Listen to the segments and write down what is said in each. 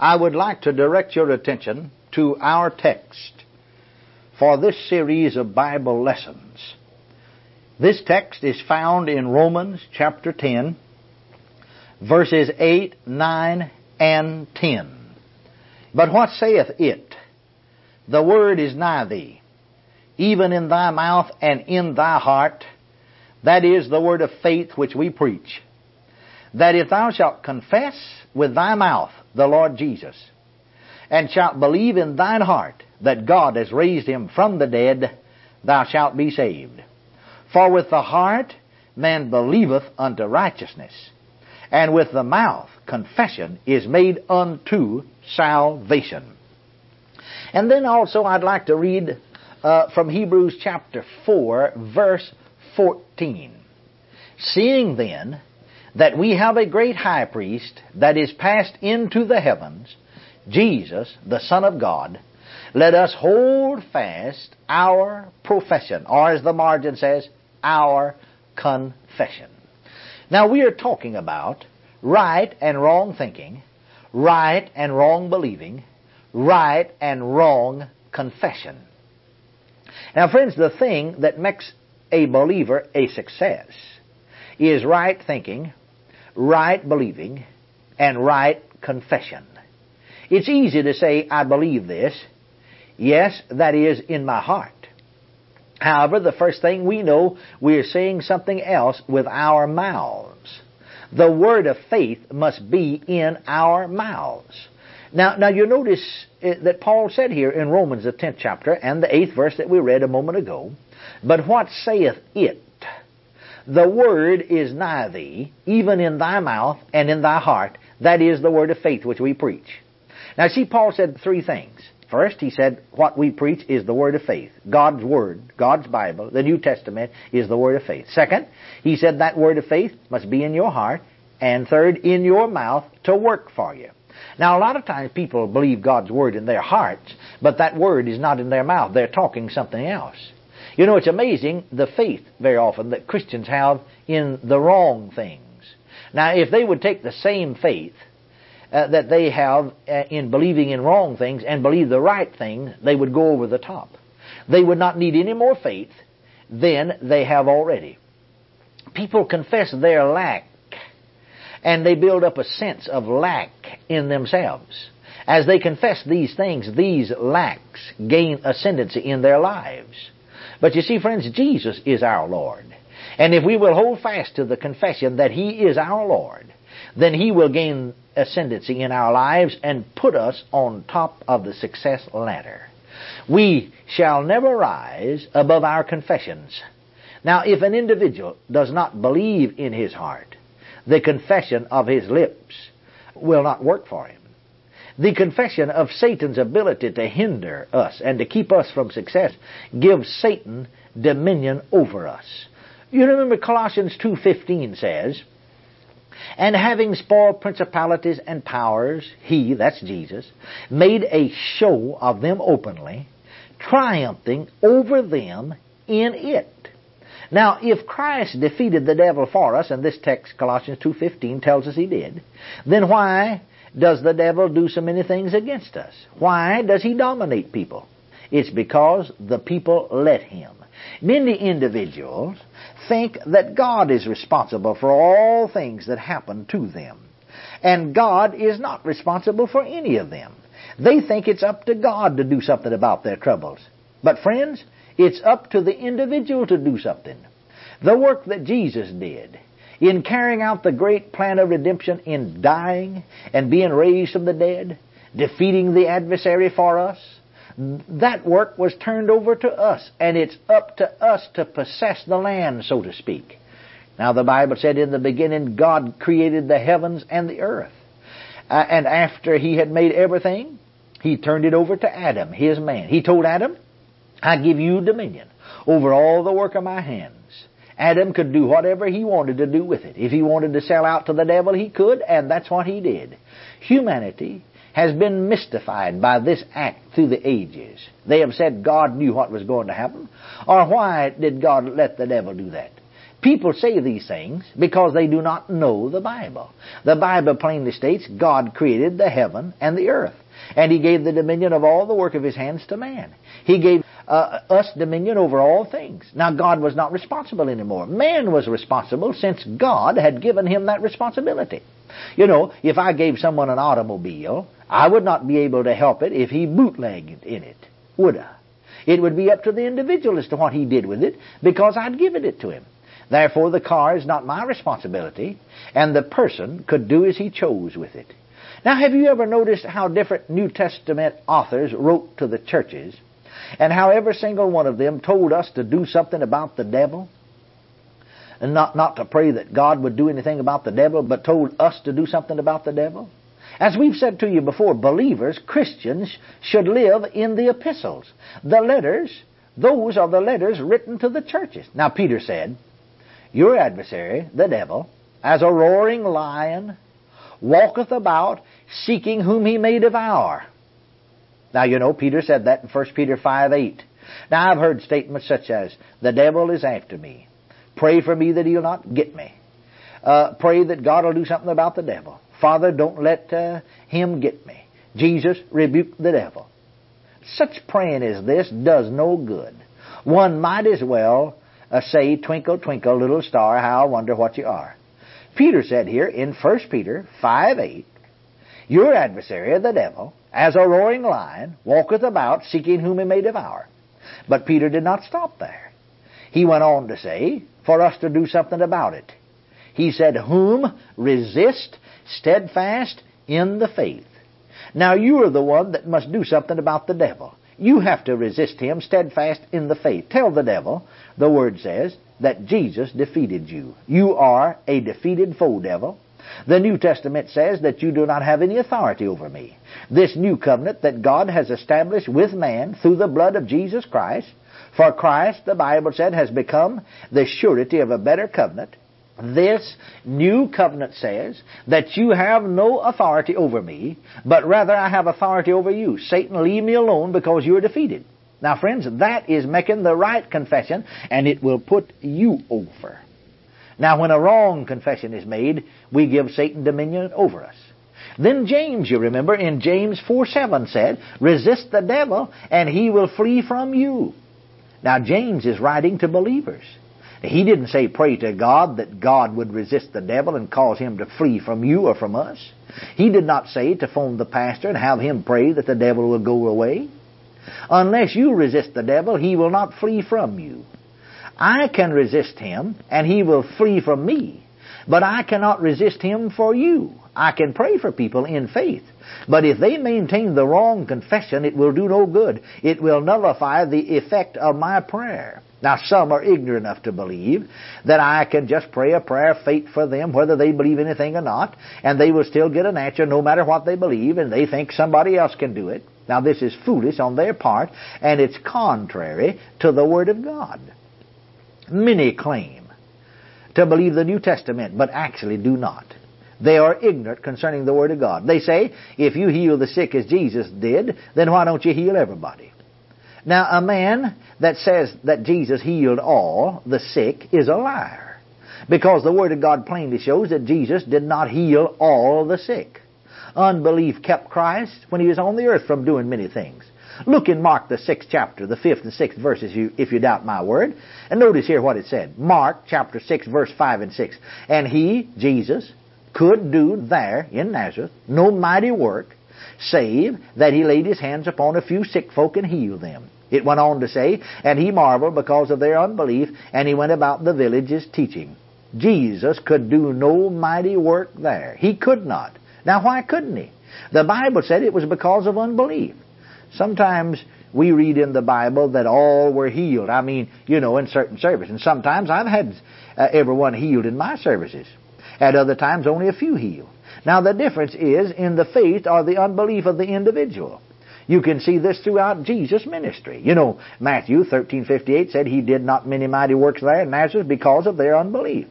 I would like to direct your attention to our text for this series of Bible lessons. This text is found in Romans chapter 10, verses 8, 9, and 10. But what saith it? The word is nigh thee, even in thy mouth and in thy heart. That is the word of faith which we preach. That if thou shalt confess with thy mouth the Lord Jesus, and shalt believe in thine heart that God has raised him from the dead, thou shalt be saved. For with the heart man believeth unto righteousness, and with the mouth confession is made unto salvation. And then also I'd like to read uh, from Hebrews chapter 4, verse 14. Seeing then that we have a great high priest that is passed into the heavens, Jesus, the Son of God, let us hold fast our profession, or as the margin says, our confession. Now we are talking about right and wrong thinking, right and wrong believing, right and wrong confession. Now friends, the thing that makes a believer a success is right thinking, right believing, and right confession. It's easy to say, I believe this. Yes, that is in my heart. However, the first thing we know, we are saying something else with our mouths. The word of faith must be in our mouths. Now, now you notice eh, that Paul said here in Romans the 10th chapter and the 8th verse that we read a moment ago, but what saith it? The word is nigh thee, even in thy mouth and in thy heart. That is the word of faith which we preach. Now see, Paul said three things. First, he said, what we preach is the Word of faith. God's Word, God's Bible, the New Testament is the Word of faith. Second, he said that Word of faith must be in your heart. And third, in your mouth to work for you. Now, a lot of times people believe God's Word in their hearts, but that Word is not in their mouth. They're talking something else. You know, it's amazing the faith very often that Christians have in the wrong things. Now, if they would take the same faith uh, that they have uh, in believing in wrong things and believe the right thing, they would go over the top. They would not need any more faith than they have already. People confess their lack and they build up a sense of lack in themselves. As they confess these things, these lacks gain ascendancy in their lives. But you see, friends, Jesus is our Lord. And if we will hold fast to the confession that He is our Lord, then He will gain ascendancy in our lives and put us on top of the success ladder. We shall never rise above our confessions. Now, if an individual does not believe in his heart, the confession of his lips will not work for him. The confession of Satan's ability to hinder us and to keep us from success gives Satan dominion over us. You remember Colossians 2.15 says, and having spoiled principalities and powers, he, that's Jesus, made a show of them openly, triumphing over them in it. Now, if Christ defeated the devil for us, and this text, Colossians 2.15, tells us he did, then why does the devil do so many things against us? Why does he dominate people? It's because the people let him. Many individuals think that God is responsible for all things that happen to them. And God is not responsible for any of them. They think it's up to God to do something about their troubles. But friends, it's up to the individual to do something. The work that Jesus did in carrying out the great plan of redemption in dying and being raised from the dead, defeating the adversary for us, that work was turned over to us, and it's up to us to possess the land, so to speak. Now, the Bible said in the beginning, God created the heavens and the earth. Uh, and after He had made everything, He turned it over to Adam, His man. He told Adam, I give you dominion over all the work of my hands. Adam could do whatever he wanted to do with it. If he wanted to sell out to the devil, he could, and that's what he did. Humanity has been mystified by this act through the ages. They have said God knew what was going to happen. Or why did God let the devil do that? People say these things because they do not know the Bible. The Bible plainly states God created the heaven and the earth, and He gave the dominion of all the work of His hands to man. He gave uh, us dominion over all things. Now, God was not responsible anymore. Man was responsible since God had given him that responsibility. You know, if I gave someone an automobile, I would not be able to help it if he bootlegged in it, would I? It would be up to the individual as to what he did with it because I'd given it to him. Therefore, the car is not my responsibility, and the person could do as he chose with it. Now, have you ever noticed how different New Testament authors wrote to the churches, and how every single one of them told us to do something about the devil? And not, not to pray that God would do anything about the devil, but told us to do something about the devil? As we've said to you before, believers, Christians, should live in the epistles. The letters, those are the letters written to the churches. Now, Peter said, your adversary, the devil, as a roaring lion, walketh about, seeking whom he may devour. Now, you know, Peter said that in 1 Peter 5 8. Now, I've heard statements such as, The devil is after me. Pray for me that he'll not get me. Uh, pray that God will do something about the devil. Father, don't let uh, him get me. Jesus, rebuke the devil. Such praying as this does no good. One might as well uh, say, Twinkle, twinkle, little star, how I wonder what you are. Peter said here in 1 Peter 5 8, Your adversary, the devil, as a roaring lion, walketh about seeking whom he may devour. But Peter did not stop there. He went on to say, for us to do something about it. He said, Whom resist steadfast in the faith. Now you are the one that must do something about the devil. You have to resist him steadfast in the faith. Tell the devil, the word says, that Jesus defeated you. You are a defeated foe devil. The New Testament says that you do not have any authority over me. This new covenant that God has established with man through the blood of Jesus Christ, for Christ, the Bible said, has become the surety of a better covenant, this new covenant says that you have no authority over me, but rather I have authority over you. Satan, leave me alone because you are defeated. Now, friends, that is making the right confession, and it will put you over. Now, when a wrong confession is made, we give Satan dominion over us. Then James, you remember, in James 4 7 said, Resist the devil, and he will flee from you. Now, James is writing to believers. He didn't say pray to God that God would resist the devil and cause him to flee from you or from us. He did not say to phone the pastor and have him pray that the devil will go away. Unless you resist the devil, he will not flee from you. I can resist him and he will flee from me. But I cannot resist him for you. I can pray for people in faith. But if they maintain the wrong confession, it will do no good. It will nullify the effect of my prayer. Now, some are ignorant enough to believe that I can just pray a prayer of faith for them, whether they believe anything or not, and they will still get an answer no matter what they believe, and they think somebody else can do it. Now, this is foolish on their part, and it's contrary to the Word of God. Many claim to believe the New Testament, but actually do not. They are ignorant concerning the Word of God. They say, if you heal the sick as Jesus did, then why don't you heal everybody? Now, a man that says that Jesus healed all the sick is a liar. Because the Word of God plainly shows that Jesus did not heal all the sick. Unbelief kept Christ when he was on the earth from doing many things. Look in Mark the sixth chapter, the fifth and sixth verses, if you doubt my word. And notice here what it said. Mark chapter six, verse five and six. And he, Jesus, could do there in Nazareth no mighty work, save that he laid his hands upon a few sick folk and healed them. It went on to say, And he marveled because of their unbelief, and he went about the villages teaching. Jesus could do no mighty work there. He could not. Now, why couldn't he? The Bible said it was because of unbelief. Sometimes we read in the Bible that all were healed. I mean, you know, in certain services. And sometimes I've had uh, everyone healed in my services. At other times, only a few healed. Now, the difference is in the faith or the unbelief of the individual. You can see this throughout Jesus' ministry. You know, Matthew 13:58 said he did not many mighty works there in Nazareth because of their unbelief.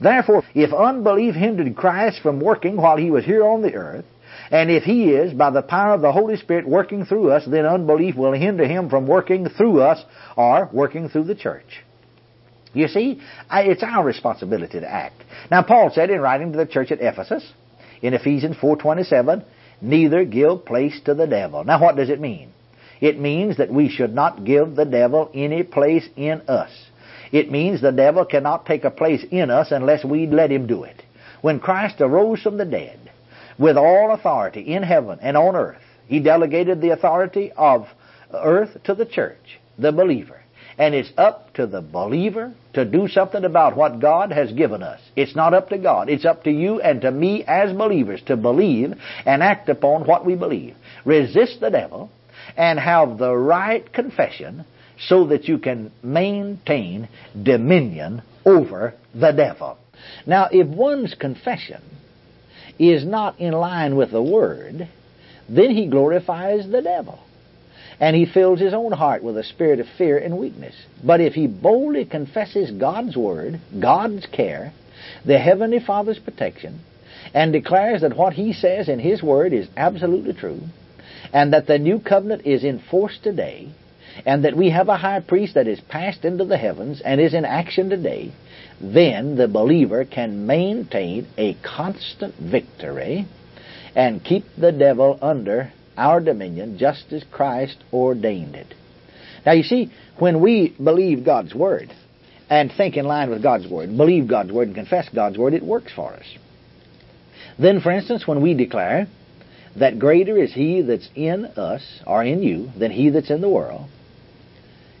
Therefore, if unbelief hindered Christ from working while he was here on the earth, and if he is, by the power of the Holy Spirit, working through us, then unbelief will hinder him from working through us or working through the church. You see, it's our responsibility to act. Now, Paul said in writing to the church at Ephesus, in Ephesians 4.27, neither give place to the devil. Now, what does it mean? It means that we should not give the devil any place in us. It means the devil cannot take a place in us unless we let him do it. When Christ arose from the dead, with all authority in heaven and on earth, he delegated the authority of earth to the church, the believer. And it's up to the believer to do something about what God has given us. It's not up to God. It's up to you and to me as believers to believe and act upon what we believe. Resist the devil and have the right confession so that you can maintain dominion over the devil. Now, if one's confession is not in line with the Word, then he glorifies the devil. And he fills his own heart with a spirit of fear and weakness. But if he boldly confesses God's Word, God's care, the Heavenly Father's protection, and declares that what he says in his Word is absolutely true, and that the new covenant is in force today, and that we have a high priest that is passed into the heavens and is in action today, then the believer can maintain a constant victory and keep the devil under our dominion just as Christ ordained it. Now you see, when we believe God's Word and think in line with God's Word, believe God's Word and confess God's Word, it works for us. Then, for instance, when we declare that greater is He that's in us, or in you, than He that's in the world,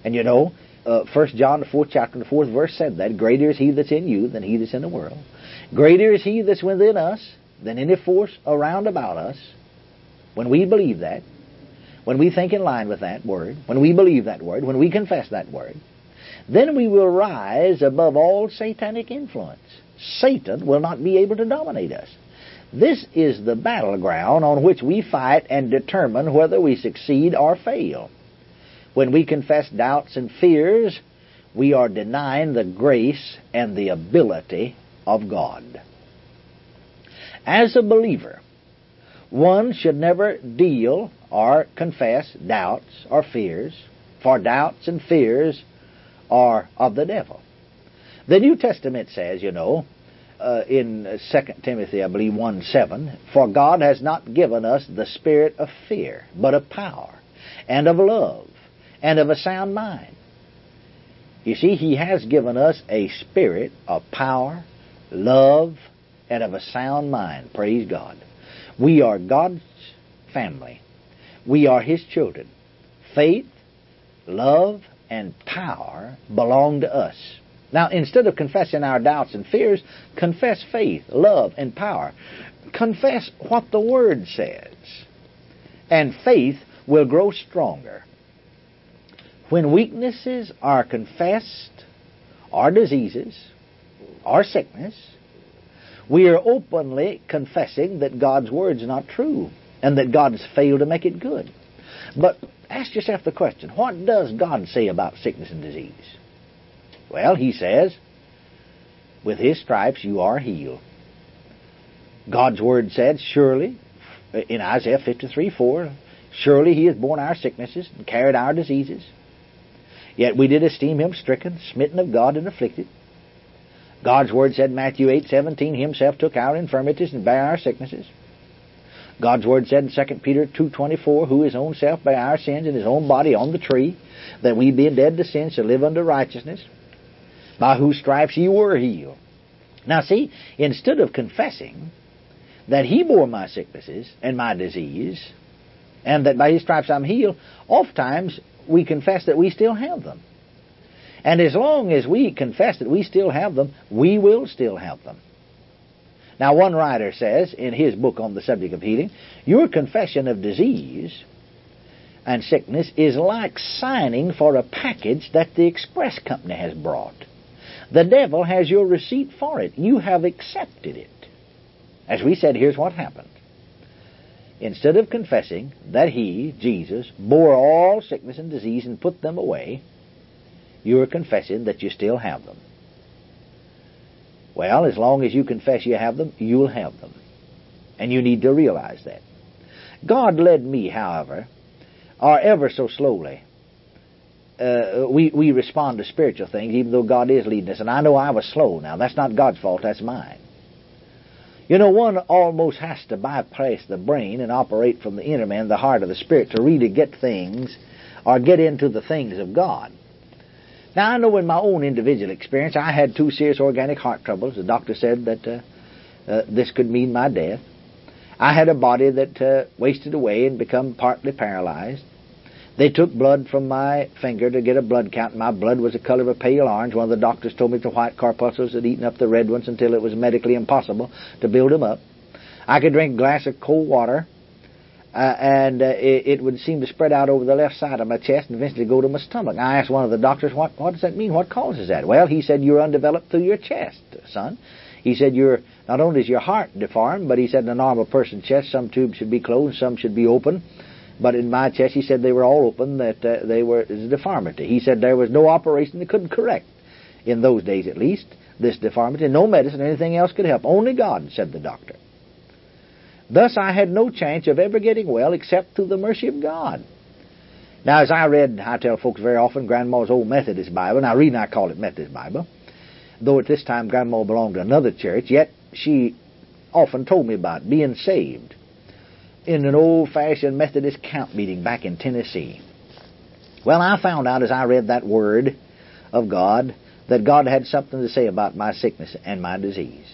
and you know, uh, 1 John, the 4th chapter, the 4th verse said that. Greater is he that's in you than he that's in the world. Greater is he that's within us than any force around about us. When we believe that, when we think in line with that word, when we believe that word, when we confess that word, then we will rise above all satanic influence. Satan will not be able to dominate us. This is the battleground on which we fight and determine whether we succeed or fail. When we confess doubts and fears, we are denying the grace and the ability of God. As a believer, one should never deal or confess doubts or fears, for doubts and fears are of the devil. The New Testament says, you know, uh, in 2 Timothy, I believe, 1 7, For God has not given us the spirit of fear, but of power, and of love, and of a sound mind. You see, He has given us a spirit of power, love, and of a sound mind. Praise God. We are God's family. We are His children. Faith, love, and power belong to us. Now, instead of confessing our doubts and fears, confess faith, love, and power. Confess what the Word says. And faith will grow stronger. When weaknesses are confessed, or diseases, or sickness, we are openly confessing that God's Word's not true and that God's failed to make it good. But ask yourself the question what does God say about sickness and disease? Well, He says, with His stripes you are healed. God's Word said, surely, in Isaiah 53 4, surely He has borne our sicknesses and carried our diseases. Yet we did esteem him stricken, smitten of God, and afflicted. God's word said, Matthew 8, 17, Himself took our infirmities and bare our sicknesses. God's word said in 2 Peter 2.24, Who his own self bare our sins in his own body on the tree, that we being dead to sin should live unto righteousness, by whose stripes ye were healed. Now see, instead of confessing that he bore my sicknesses and my disease, and that by his stripes I'm healed, oftentimes we confess that we still have them. And as long as we confess that we still have them, we will still have them. Now, one writer says in his book on the subject of healing, your confession of disease and sickness is like signing for a package that the express company has brought. The devil has your receipt for it. You have accepted it. As we said, here's what happened instead of confessing that He, Jesus, bore all sickness and disease and put them away, you are confessing that you still have them. Well, as long as you confess you have them, you'll have them. And you need to realize that. God led me, however, or ever so slowly, uh, we we respond to spiritual things, even though God is leading us. And I know I was slow. Now that's not God's fault. That's mine. You know, one almost has to bypass the brain and operate from the inner man, the heart of the spirit, to really get things or get into the things of God. Now, I know in my own individual experience, I had two serious organic heart troubles. The doctor said that uh, uh, this could mean my death. I had a body that uh, wasted away and become partly paralyzed. They took blood from my finger to get a blood count. My blood was the color of a pale orange. One of the doctors told me the white corpuscles had eaten up the red ones until it was medically impossible to build them up. I could drink a glass of cold water, uh, and uh, it, it, would seem to spread out over the left side of my chest and eventually go to my stomach. I asked one of the doctors, what, what does that mean? What causes that? Well, he said, you're undeveloped through your chest, son. He said, you're, not only is your heart deformed, but he said in a normal person's chest, some tubes should be closed, some should be open. But in my chest, he said they were all open, that uh, they were a deformity. He said there was no operation that couldn't correct, in those days at least, this deformity. No medicine, anything else could help. Only God, said the doctor. Thus I had no chance of ever getting well except through the mercy of God. Now, as I read, I tell folks very often, Grandma's old Methodist Bible. Now, reason I call it Methodist Bible, though at this time Grandma belonged to another church, yet she often told me about being saved in an old fashioned Methodist camp meeting back in Tennessee. Well, I found out as I read that word of God that God had something to say about my sickness and my disease.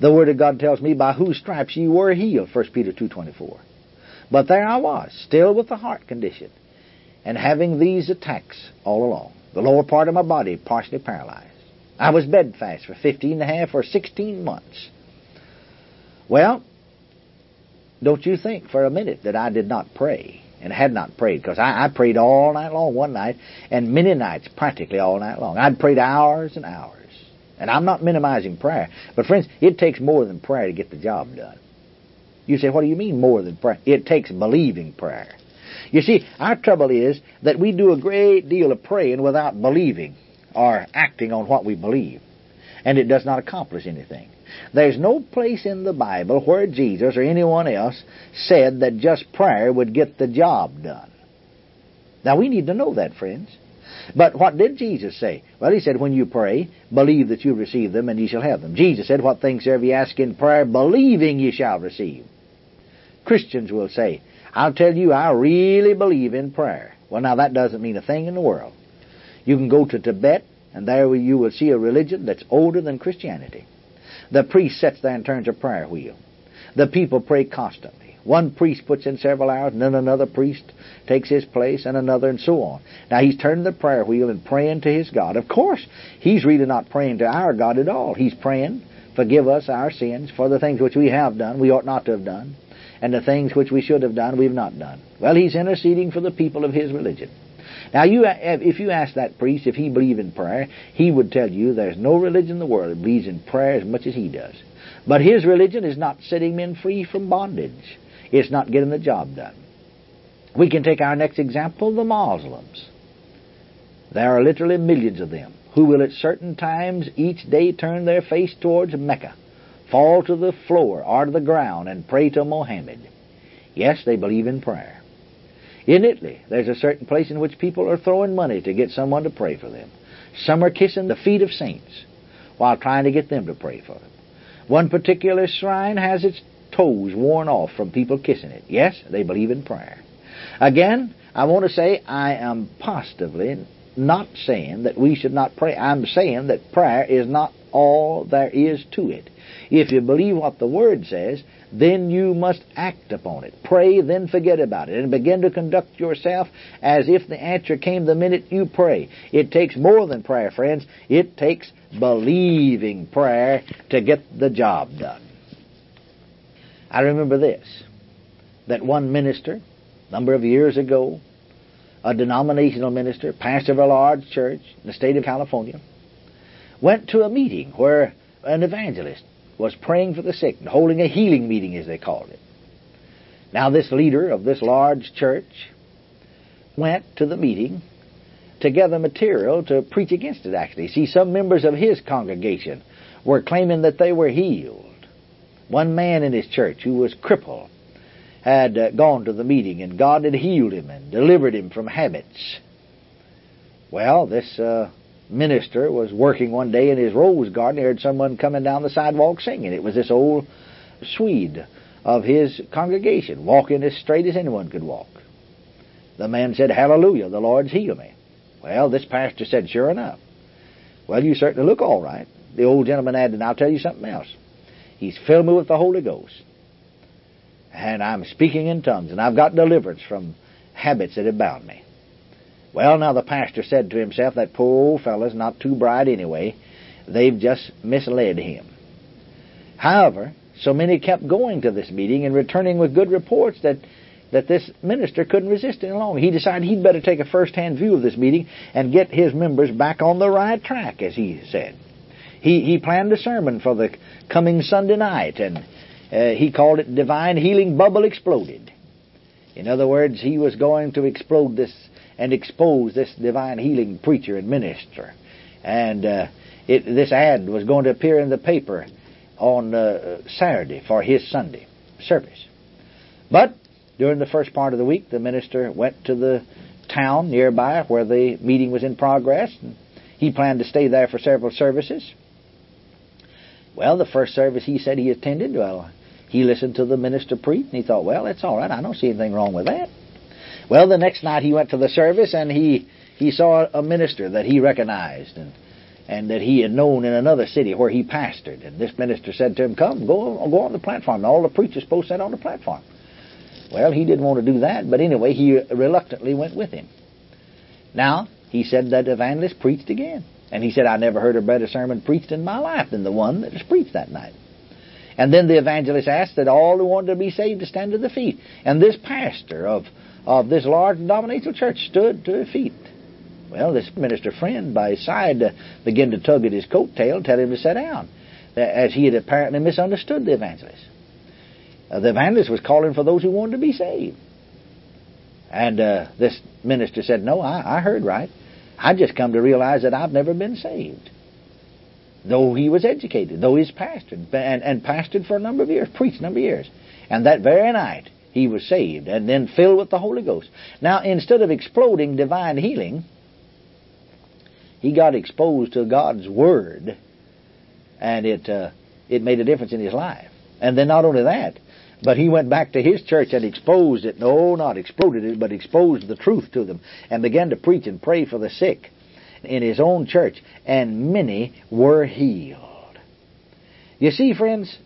The word of God tells me by whose stripes ye were healed, 1 Peter 2.24. But there I was, still with the heart condition, and having these attacks all along. The lower part of my body partially paralyzed. I was bedfast for 15 and a half or 16 months. Well, don't you think for a minute that I did not pray and had not prayed because I, I prayed all night long one night and many nights practically all night long. I'd prayed hours and hours. And I'm not minimizing prayer. But friends, it takes more than prayer to get the job done. You say, what do you mean more than prayer? It takes believing prayer. You see, our trouble is that we do a great deal of praying without believing or acting on what we believe. And it does not accomplish anything. There's no place in the Bible where Jesus or anyone else said that just prayer would get the job done. Now we need to know that, friends. But what did Jesus say? Well, he said, when you pray, believe that you receive them and ye shall have them. Jesus said, what things soever ye ask in prayer, believing ye shall receive. Christians will say, I'll tell you, I really believe in prayer. Well, now that doesn't mean a thing in the world. You can go to Tibet, and there you will see a religion that's older than Christianity. The priest sits there and turns a prayer wheel. The people pray constantly. One priest puts in several hours, and then another priest takes his place, and another, and so on. Now he's turning the prayer wheel and praying to his God. Of course, he's really not praying to our God at all. He's praying, forgive us our sins for the things which we have done, we ought not to have done, and the things which we should have done, we've not done. Well, he's interceding for the people of his religion. Now, you, uh, if you ask that priest if he believed in prayer, he would tell you there's no religion in the world that believes in prayer as much as he does. But his religion is not setting men free from bondage. It's not getting the job done. We can take our next example, the Muslims. There are literally millions of them who will at certain times each day turn their face towards Mecca, fall to the floor or to the ground and pray to Mohammed. Yes, they believe in prayer. In Italy, there's a certain place in which people are throwing money to get someone to pray for them. Some are kissing the feet of saints while trying to get them to pray for them. One particular shrine has its toes worn off from people kissing it. Yes, they believe in prayer. Again, I want to say I am positively not saying that we should not pray. I'm saying that prayer is not all there is to it. If you believe what the Word says, then you must act upon it. Pray, then forget about it, and begin to conduct yourself as if the answer came the minute you pray. It takes more than prayer, friends. It takes believing prayer to get the job done. I remember this that one minister, a number of years ago, a denominational minister, pastor of a large church in the state of California, went to a meeting where an evangelist was praying for the sick and holding a healing meeting, as they called it. Now, this leader of this large church went to the meeting to gather material to preach against it, actually. See, some members of his congregation were claiming that they were healed. One man in his church who was crippled had uh, gone to the meeting and God had healed him and delivered him from habits. Well, this uh, minister was working one day in his rose garden. He heard someone coming down the sidewalk singing. It was this old Swede of his congregation, walking as straight as anyone could walk. The man said, Hallelujah, the Lord's healed me. Well, this pastor said, Sure enough. Well, you certainly look all right. The old gentleman added, I'll tell you something else. He's filled me with the Holy Ghost. And I'm speaking in tongues, and I've got deliverance from habits that have bound me. Well, now the pastor said to himself, that poor old fellow's not too bright anyway. They've just misled him. However, so many kept going to this meeting and returning with good reports that that this minister couldn't resist any longer. He decided he'd better take a first-hand view of this meeting and get his members back on the right track, as he said. He he planned a sermon for the coming Sunday night, and uh, he called it "Divine Healing Bubble Exploded." In other words, he was going to explode this and expose this divine healing preacher and minister, and uh, it, this ad was going to appear in the paper on uh, Saturday for his Sunday service. But during the first part of the week, the minister went to the town nearby where the meeting was in progress. And he planned to stay there for several services. Well, the first service he said he attended, well, he listened to the minister preach, and he thought, well, that's all right. I don't see anything wrong with that. Well, the next night he went to the service, and he he saw a minister that he recognized and and that he had known in another city where he pastored. And this minister said to him, "Come, go go on the platform." And all the preachers both sat on the platform. Well, he didn't want to do that, but anyway, he reluctantly went with him. Now, he said that evangelist preached again. And he said, I never heard a better sermon preached in my life than the one that was preached that night. And then the evangelist asked that all who wanted to be saved to stand to the feet. And this pastor of, of this large denominational church stood to his feet. Well, this minister friend by his side uh, began to tug at his coat tail, tell him to sit down, as he had apparently misunderstood the evangelist. Uh, the evangelist was calling for those who wanted to be saved. And uh, this minister said, No, I, I heard right. I just come to realize that I've never been saved. Though he was educated, though he's pastored, and, and pastored for a number of years, preached a number of years. And that very night, he was saved and then filled with the Holy Ghost. Now, instead of exploding divine healing, he got exposed to God's Word, and it, uh, it made a difference in his life. And then not only that, but he went back to his church and exposed it. No, not exploded it, but exposed the truth to them and began to preach and pray for the sick in his own church. And many were healed. You see, friends,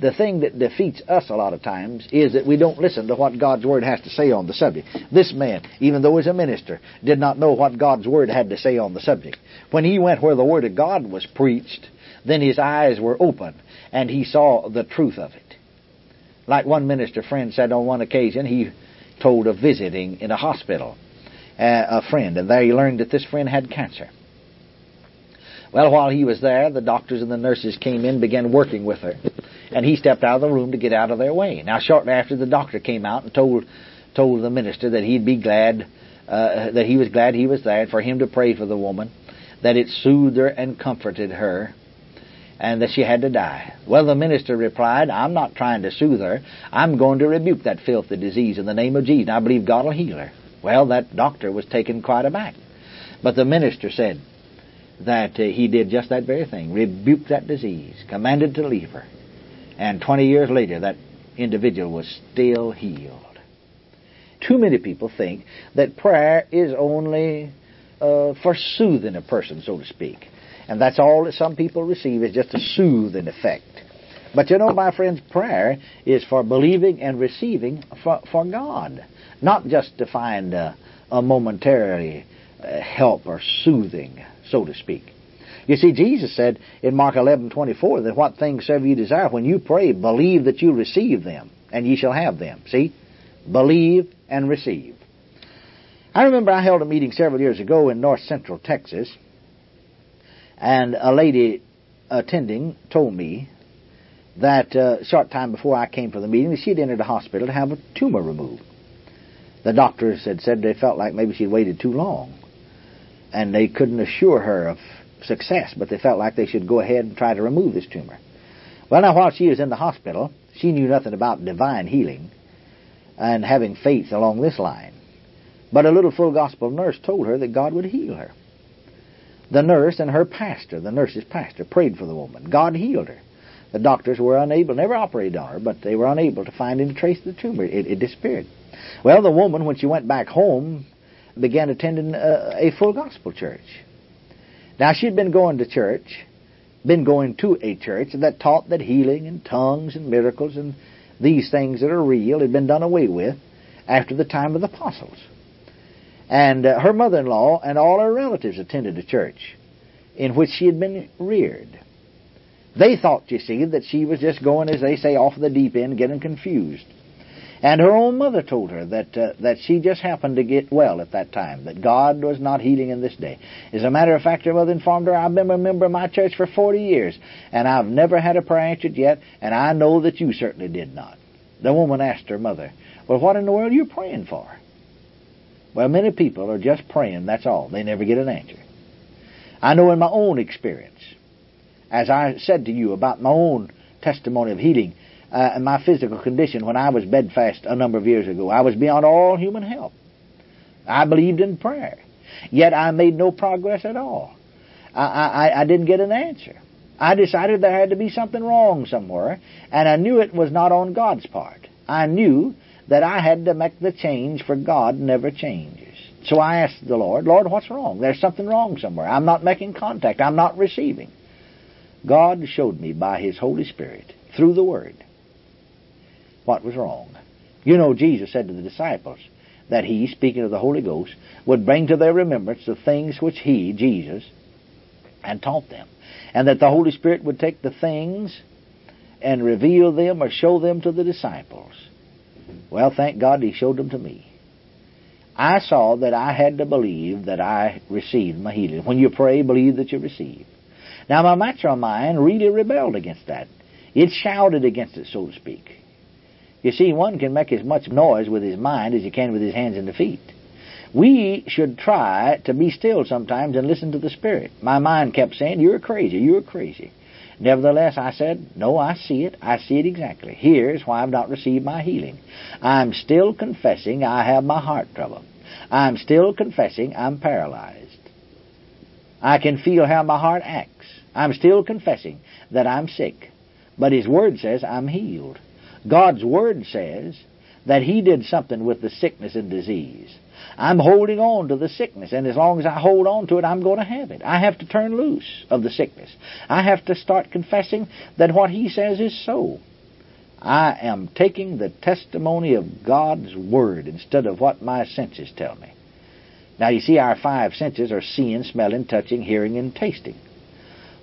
the thing that defeats us a lot of times is that we don't listen to what God's Word has to say on the subject. This man, even though he's a minister, did not know what God's Word had to say on the subject. When he went where the Word of God was preached, then his eyes were open and he saw the truth of it. Like one minister friend said on one occasion, he told of visiting in a hospital uh, a friend, and there he learned that this friend had cancer. Well, while he was there, the doctors and the nurses came in, began working with her, and he stepped out of the room to get out of their way. Now, shortly after, the doctor came out and told told the minister that he'd be glad uh, that he was glad he was there for him to pray for the woman, that it soothed her and comforted her, and that she had to die. Well, the minister replied, I'm not trying to soothe her. I'm going to rebuke that filthy disease in the name of Jesus. I believe God will heal her. Well, that doctor was taken quite aback. But the minister said that uh, he did just that very thing, rebuked that disease, commanded to leave her. And 20 years later, that individual was still healed. Too many people think that prayer is only uh, for soothing a person, so to speak. And that's all that some people receive is just a soothing effect. But you know, my friends, prayer is for believing and receiving for, for God, not just to find a, a momentary uh, help or soothing, so to speak. You see, Jesus said in Mark 11:24 that what things soever you desire, when you pray, believe that you receive them, and ye shall have them. See, believe and receive. I remember I held a meeting several years ago in north central Texas, and a lady attending told me that uh, a short time before I came for the meeting, she had entered a hospital to have a tumor removed. The doctors had said they felt like maybe she'd waited too long, and they couldn't assure her of success, but they felt like they should go ahead and try to remove this tumor. Well, now, while she was in the hospital, she knew nothing about divine healing and having faith along this line. But a little full gospel nurse told her that God would heal her. The nurse and her pastor, the nurse's pastor, prayed for the woman. God healed her. The doctors were unable, never operated on her, but they were unable to find any trace of the tumor. It, it disappeared. Well, the woman, when she went back home, began attending a, a full gospel church. Now, she'd been going to church, been going to a church that taught that healing and tongues and miracles and these things that are real had been done away with after the time of the apostles. And uh, her mother in law and all her relatives attended the church in which she had been reared. They thought, you see, that she was just going, as they say, off the deep end, getting confused. And her own mother told her that uh, that she just happened to get well at that time, that God was not healing in this day. As a matter of fact, her mother informed her, I've been a member of my church for 40 years, and I've never had a prayer answered yet, and I know that you certainly did not. The woman asked her mother, Well, what in the world are you praying for? Well, many people are just praying, that's all. They never get an answer. I know in my own experience, as I said to you about my own testimony of healing uh, and my physical condition when I was bedfast a number of years ago, I was beyond all human help. I believed in prayer, yet I made no progress at all. I, I, I didn't get an answer. I decided there had to be something wrong somewhere, and I knew it was not on God's part. I knew that I had to make the change, for God never changes. So I asked the Lord, Lord, what's wrong? There's something wrong somewhere. I'm not making contact. I'm not receiving. God showed me by His Holy Spirit, through the Word, what was wrong. You know, Jesus said to the disciples that He, speaking of the Holy Ghost, would bring to their remembrance the things which He, Jesus, had taught them. And that the Holy Spirit would take the things and reveal them or show them to the disciples. Well, thank God He showed them to me. I saw that I had to believe that I received my healing. When you pray, believe that you receive. Now, my natural mind really rebelled against that. It shouted against it, so to speak. You see, one can make as much noise with his mind as he can with his hands and the feet. We should try to be still sometimes and listen to the Spirit. My mind kept saying, You're crazy, you're crazy. Nevertheless, I said, No, I see it. I see it exactly. Here's why I've not received my healing. I'm still confessing I have my heart trouble. I'm still confessing I'm paralyzed. I can feel how my heart acts. I'm still confessing that I'm sick. But His Word says I'm healed. God's Word says that He did something with the sickness and disease. I'm holding on to the sickness, and as long as I hold on to it, I'm going to have it. I have to turn loose of the sickness. I have to start confessing that what He says is so. I am taking the testimony of God's Word instead of what my senses tell me. Now, you see, our five senses are seeing, smelling, touching, hearing, and tasting.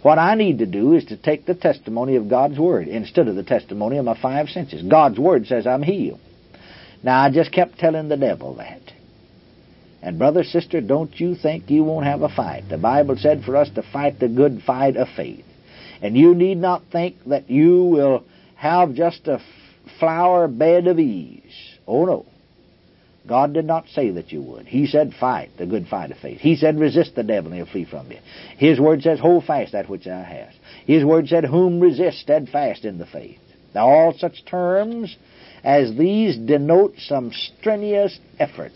What I need to do is to take the testimony of God's Word instead of the testimony of my five senses. God's Word says I'm healed. Now, I just kept telling the devil that. And, brother, sister, don't you think you won't have a fight. The Bible said for us to fight the good fight of faith. And you need not think that you will have just a flower bed of ease. Oh, no. God did not say that you would. He said, fight the good fight of faith. He said, resist the devil and he'll flee from you. His word says, hold fast that which thou hast. His word said, whom resist steadfast in the faith. Now, all such terms as these denote some strenuous effort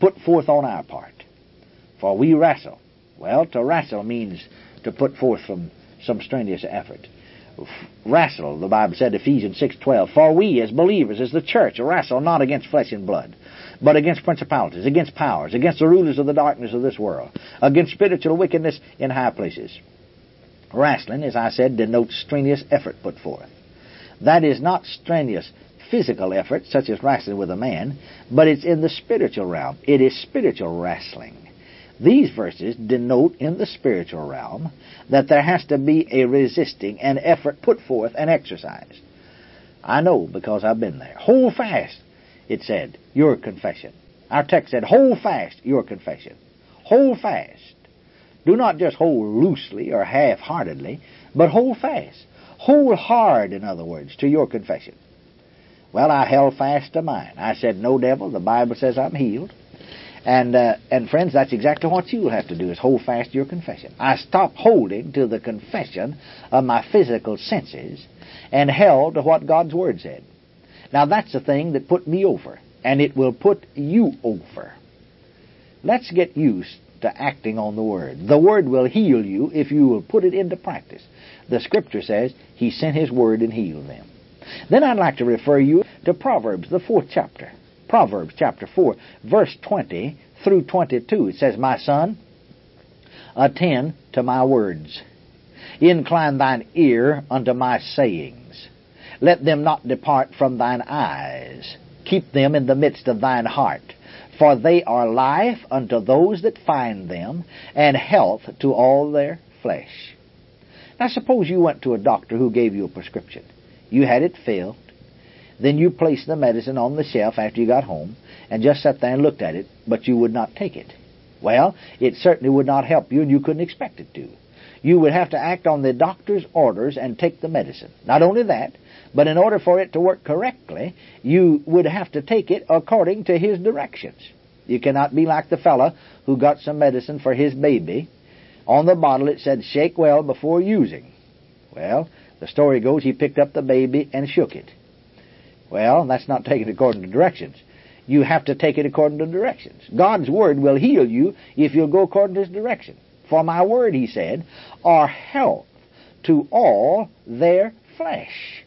put forth on our part. For we wrestle. Well, to wrestle means to put forth from some strenuous effort. Wrestle, the Bible said, Ephesians 6.12. For we, as believers, as the church, wrestle not against flesh and blood, but against principalities, against powers, against the rulers of the darkness of this world, against spiritual wickedness in high places. Wrestling, as I said, denotes strenuous effort put forth. That is not strenuous physical effort, such as wrestling with a man, but it's in the spiritual realm. It is spiritual wrestling. These verses denote in the spiritual realm that there has to be a resisting and effort put forth and exercised. I know because I've been there. Hold fast, it said, your confession. Our text said, hold fast your confession. Hold fast. Do not just hold loosely or half heartedly, but hold fast. Hold hard, in other words, to your confession. Well, I held fast to mine. I said, No, devil, the Bible says I'm healed. And uh, and friends, that's exactly what you will have to do is hold fast to your confession. I stopped holding to the confession of my physical senses and held to what God's Word said. Now that's the thing that put me over, and it will put you over. Let's get used to acting on the Word. The Word will heal you if you will put it into practice. The Scripture says He sent His Word and healed them. Then I'd like to refer you to Proverbs, the fourth chapter. Proverbs chapter 4, verse 20 through 22. It says, My son, attend to my words. Incline thine ear unto my sayings. Let them not depart from thine eyes. Keep them in the midst of thine heart. For they are life unto those that find them, and health to all their flesh. Now suppose you went to a doctor who gave you a prescription. You had it filled. Then you placed the medicine on the shelf after you got home, and just sat there and looked at it, but you would not take it. Well, it certainly would not help you, and you couldn't expect it to. You would have to act on the doctor's orders and take the medicine. Not only that, but in order for it to work correctly, you would have to take it according to his directions. You cannot be like the fellow who got some medicine for his baby. On the bottle it said, shake well before using. Well, the story goes he picked up the baby and shook it. Well, that's not taken according to directions. You have to take it according to directions. God's word will heal you if you'll go according to his direction. For my word, he said, are health to all their flesh.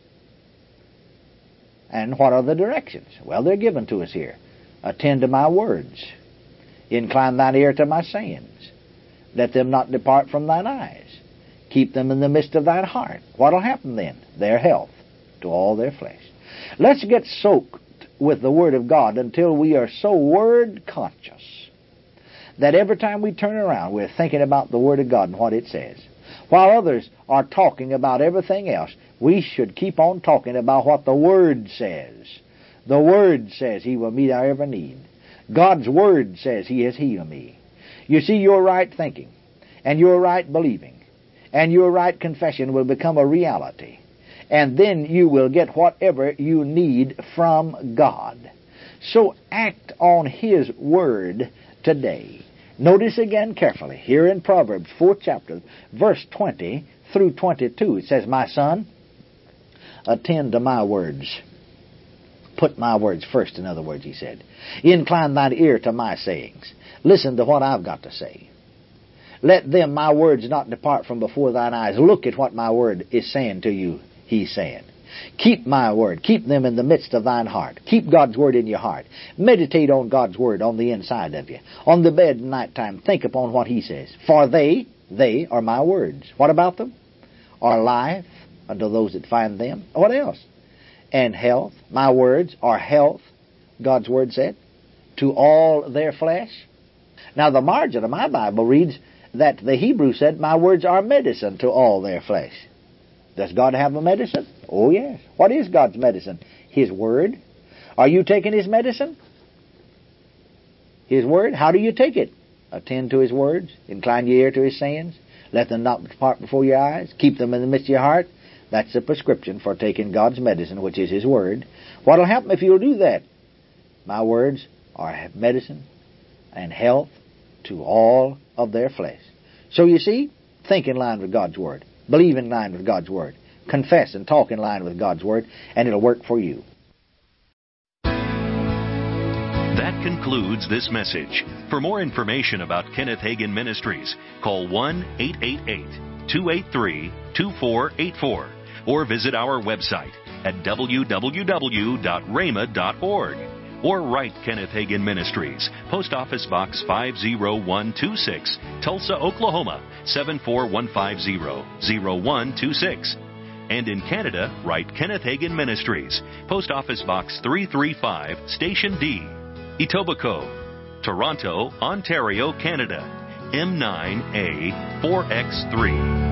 And what are the directions? Well, they're given to us here. Attend to my words. Incline thine ear to my sayings. Let them not depart from thine eyes. Keep them in the midst of thine heart. What'll happen then? They're health to all their flesh. Let's get soaked with the Word of God until we are so Word conscious that every time we turn around, we're thinking about the Word of God and what it says. While others are talking about everything else, we should keep on talking about what the Word says. The Word says He will meet our every need. God's Word says He has healed me. You see, your right thinking and your right believing and your right confession will become a reality. And then you will get whatever you need from God. So act on His Word today. Notice again carefully, here in Proverbs, 4 chapter, verse 20 through 22, it says, My son, attend to my words. Put my words first, in other words, he said. Incline thine ear to my sayings. Listen to what I've got to say. Let them, my words, not depart from before thine eyes. Look at what my word is saying to you, he's saying. Keep my word. Keep them in the midst of thine heart. Keep God's word in your heart. Meditate on God's word on the inside of you. On the bed at night time, think upon what he says. For they, they are my words. What about them? Are life unto those that find them. What else? And health. My words are health, God's word said, to all their flesh. Now the margin of my Bible reads that the Hebrew said, My words are medicine to all their flesh. Does God have a medicine? Oh, yes. What is God's medicine? His Word. Are you taking His medicine? His Word. How do you take it? Attend to His words. Incline your ear to His sayings. Let them not depart before your eyes. Keep them in the midst of your heart. That's a prescription for taking God's medicine, which is His Word. What'll happen if you'll do that? My words are medicine and health to all of their flesh. So you see, think in line with God's Word. Believe in line with God's Word. Confess and talk in line with God's Word, and it'll work for you. That concludes this message. For more information about Kenneth Hagin Ministries, call 1 888 283 2484 or visit our website at www.rhema.org or write Kenneth Hagin Ministries, Post Office Box 50126, Tulsa, Oklahoma 74150 0126. And in Canada, write Kenneth Hagin Ministries, Post Office Box 335, Station D, Etobicoke, Toronto, Ontario, Canada, M9A4X3.